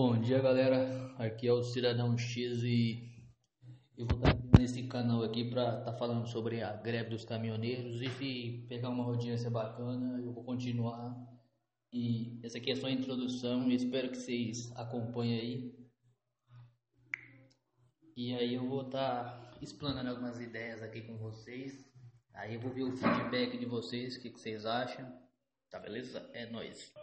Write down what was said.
Bom dia galera, aqui é o Cidadão X e eu vou estar nesse canal aqui para estar tá falando sobre a greve dos caminhoneiros. E se pegar uma audiência bacana eu vou continuar. E essa aqui é só a introdução espero que vocês acompanhem aí. E aí eu vou estar explanando algumas ideias aqui com vocês. Aí eu vou ver o feedback de vocês, o que, que vocês acham. Tá beleza? É nóis!